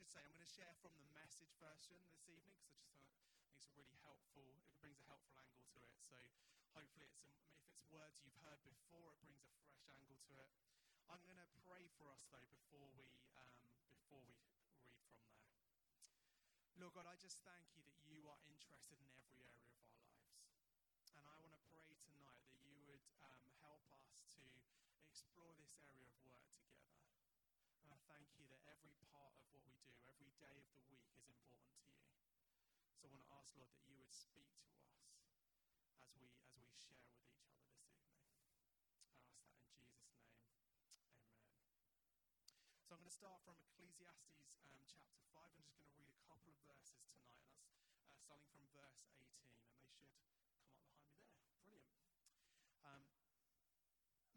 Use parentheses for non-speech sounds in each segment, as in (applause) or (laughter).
should say, I'm going to share from the message version this evening because I just think it's a really helpful, it brings a helpful angle to it. So hopefully, it's, if it's words you've heard before, it brings a fresh angle to it. I'm going to pray for us though before we um, before we read from there. Lord God, I just thank you that you are interested in every area of our lives. And I want to pray tonight that you would um, help us to explore this area of work together. And I thank you that every part of what we do, every day of the week, is important to you. So I want to ask, Lord, that you would speak to us as we, as we share with each other this evening. I ask that in Jesus' name. Amen. So I'm going to start from Ecclesiastes um, chapter 5. I'm just going to read a couple of verses tonight. And that's uh, starting from verse 18. And they should come up behind me there. Brilliant. Um,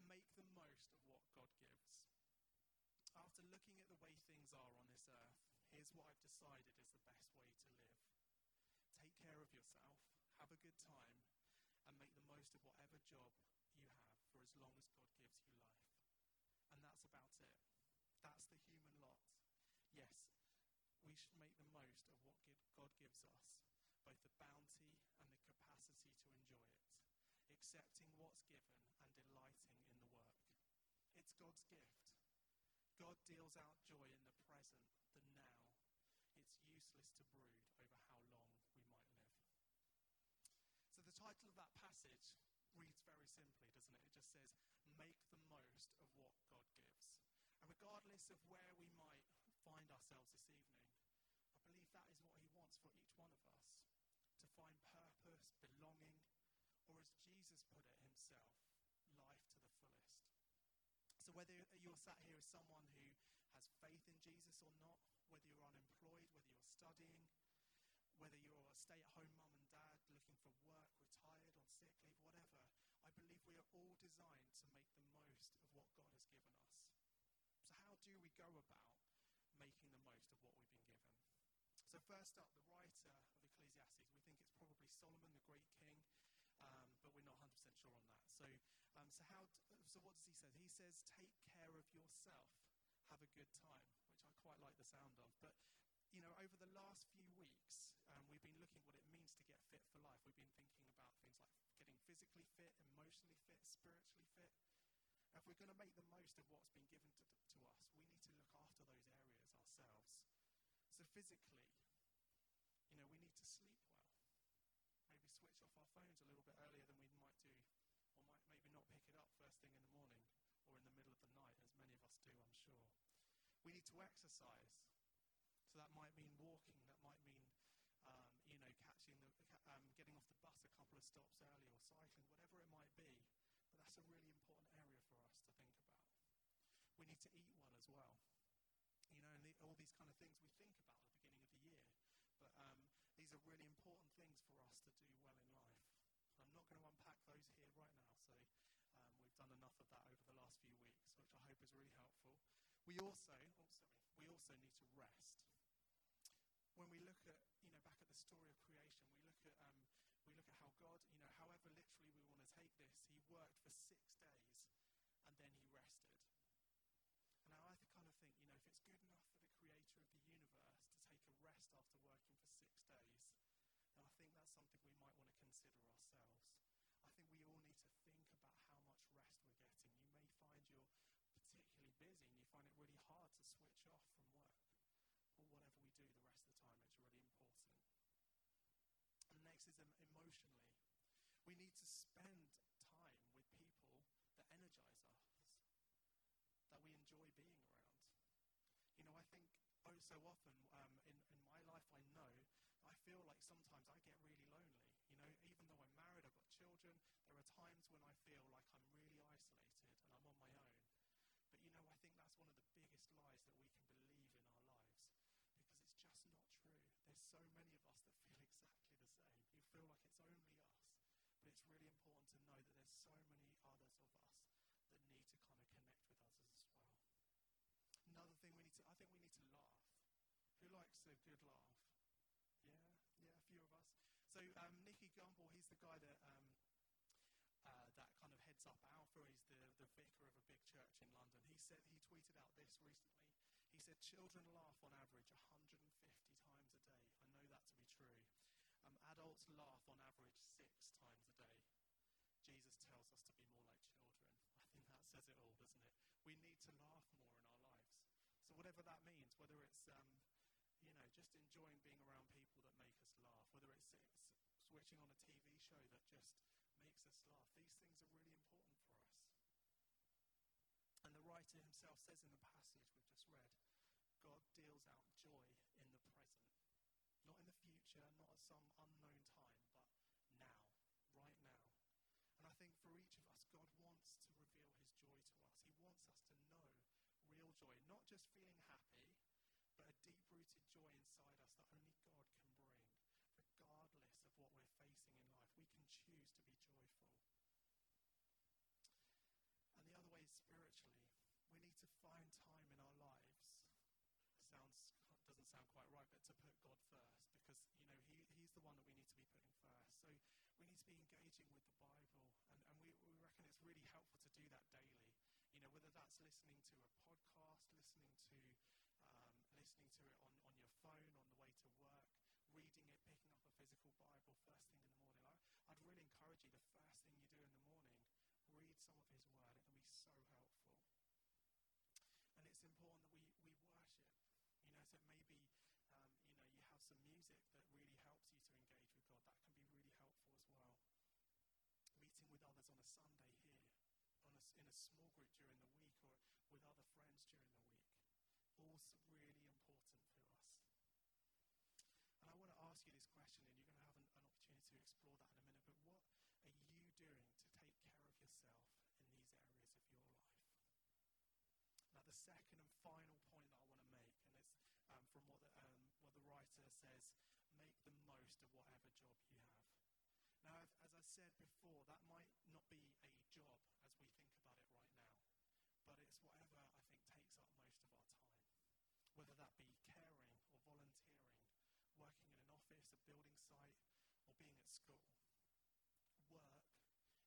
make the most of what God gives. After looking at the way things are on this earth, here's what I've decided is the best way to live. Take care of yourself, have a good time, and make the most of whatever job you have for as long as God gives you life. And that's about it. That's the human lot. Yes, we should make the most of what God gives us, both the bounty and the capacity to enjoy it, accepting what's given and delighting in the work. It's God's gift. God deals out joy in the present, the now. It's useless to brood over how long we might live. So, the title of that passage reads very simply, doesn't it? It just says, Make the most of what God gives. And regardless of where we might find ourselves this evening, I believe that is what He wants for each one of us to find purpose, belonging, or as Jesus put it himself, life to the fullest. So, whether you're sat here as someone who has faith in Jesus or not, whether you're unemployed, whether you're studying, whether you're a stay at home mum and dad looking for work, retired, on sick leave, whatever, I believe we are all designed to make the most of what God has given us. So, how do we go about making the most of what we've been given? So, first up, the writer of Ecclesiastes, we think it's probably Solomon, the great king um, but we're not 100% sure on that. So, um, so, how, so what does he say? He says, take care of yourself, have a good time, which I quite like the sound of. But, you know, over the last few weeks, um, we've been looking at what it means to get fit for life. We've been thinking about things like getting physically fit, emotionally fit, spiritually fit. If we're going to make the most of what's been given to, to us, we need to look after those areas ourselves. So, physically, you know, we need to sleep well maybe switch off our phones a little bit earlier than we might do, or might maybe not pick it up first thing in the morning or in the middle of the night, as many of us do, I'm sure. We need to exercise. So that might mean walking, that might mean, um, you know, catching the, um, getting off the bus a couple of stops early or cycling, whatever it might be. But that's a really important area for us to think about. We need to eat well as well. You know, and the, all these kind of things we think about at the beginning of the year. But um, these are really important things for us to do well in life. I'm not going to unpack those here right now, so um, we've done enough of that over the last few weeks, which I hope is really helpful. We also, oh, sorry, we also need to rest. When we look at, you know, back at the story of creation, we look at, um, we look at how God, you know, however literally we want to take this, He worked for six days and then He rested. And now I kind of think, you know, if it's good enough for the creator of the universe to take a rest after working for six days, then I think that's something we might want to consider ourselves. I think we all need to think about how much rest we're getting. You may find you're particularly busy and you find it really hard to switch off from work. Or whatever we do the rest of the time, it's really important. And next is emotionally. We need to spend time with people that energize us that we enjoy being around. You know, I think oh so often um, in, in my life, I know I feel like sometimes I get really lonely. You know, even though I'm married, I've got children, there are times when I feel like I'm really isolated and I'm on my own. But you know, I think that's one of the biggest lies that we can believe in our lives because it's just not true. There's so many of us that feel (laughs) exactly the same. You feel like it's only us. But it's really important to know that there's so many others of us that need to kind of connect with us as well. Another thing we need to, I think we need to laugh. Good laugh? Yeah, yeah, a few of us. So um, Nicky Gumbel, he's the guy that um, uh, that kind of heads up Alpha. He's the, the vicar of a big church in London. He said he tweeted out this recently. He said children laugh on average 150 times a day. I know that to be true. Um, adults laugh on average six times a day. Jesus tells us to be more like children. (laughs) I think that says it all, doesn't it? We need to laugh more in our lives. So, whatever that means, whether it's um, you know, just enjoying being around people that make us laugh, whether it's, it's switching on a TV show that just makes us laugh. These things are really important for us. And the writer himself says in the passage we've just read God deals out joy in the present. Not in the future, not at some unknown time, but now, right now. And I think for each of us, God wants to reveal his joy to us. He wants us to know real joy, not just feeling happy, but a deep rooted joy inside us that only God can bring, regardless of what we're facing in life. We can choose to be joyful. And the other way is spiritually. We need to find time in our lives. Sounds doesn't sound quite right, but to put God first, because you know he, He's the one that we need to be putting first. So we need to be engaging with the Bible, and, and we, we reckon it's really helpful to do that daily. You know, whether that's listening to a podcast, listening to listening to it on, on your phone on the way to work, reading it, picking up a physical Bible first thing in the morning. I, I'd really the first thing you do in the morning, read some of His Word. It can be so helpful. And it's important that we, we worship. You know, so maybe um, you know you have some music that really helps you to engage with God. That can be really helpful as well. Meeting with others on a Sunday here, on a, in a small group during the week, or with other friends during the week all really important for us. And I want to ask you this question, and you're going to have an, an opportunity to explore that in a minute. But what are you doing to take care of yourself in these areas of your life? Now, the second and final point that I want to make, and it's um, from what the, um, what the writer says, make the most of whatever job you have. Now, as I said before, that might not be a job as we think about it right now, but it's whatever I think takes up most of our time whether that be caring or volunteering, working in an office, a building site, or being at school. Work is an important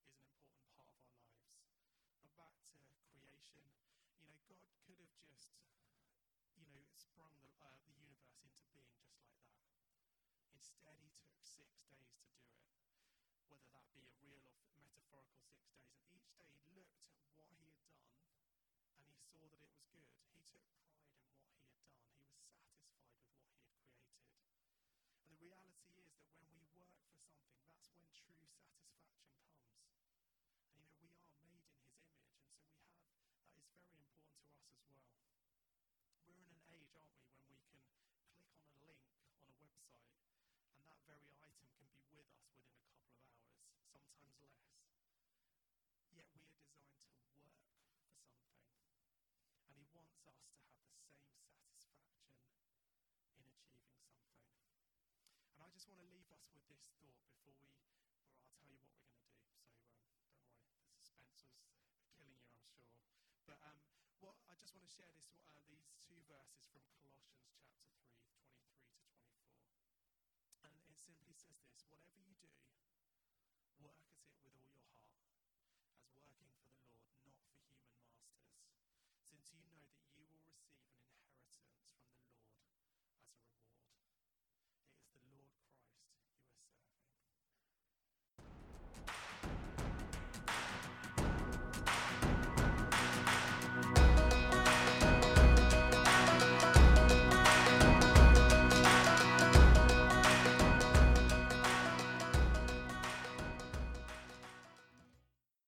part of our lives. But back to creation, God could have just, you know, sprung the, uh, the universe into being just like that. Instead, he took six days to do it, whether that be a real or metaphorical six days. And each day he looked at what he had done and he saw that it was good. He took pride in what he had done, he was satisfied with what he had created. And the reality is that when we work for something, that's when true satisfaction comes. And you know, we are made in his image, and so we have, that is very important to us as well. We're in an age, aren't we, when we can click on a link on a website, and that very item can be with us within a couple of hours, sometimes less. Yet we are designed to work for something. And he wants us to have the same satisfaction in achieving something. And I just want to leave us with this thought before we, well, I'll tell you what we're going to do. So um, don't worry, the suspense was killing you, I'm sure. But um, what I just want to share this, uh, these two verses from Colossians chapter 3.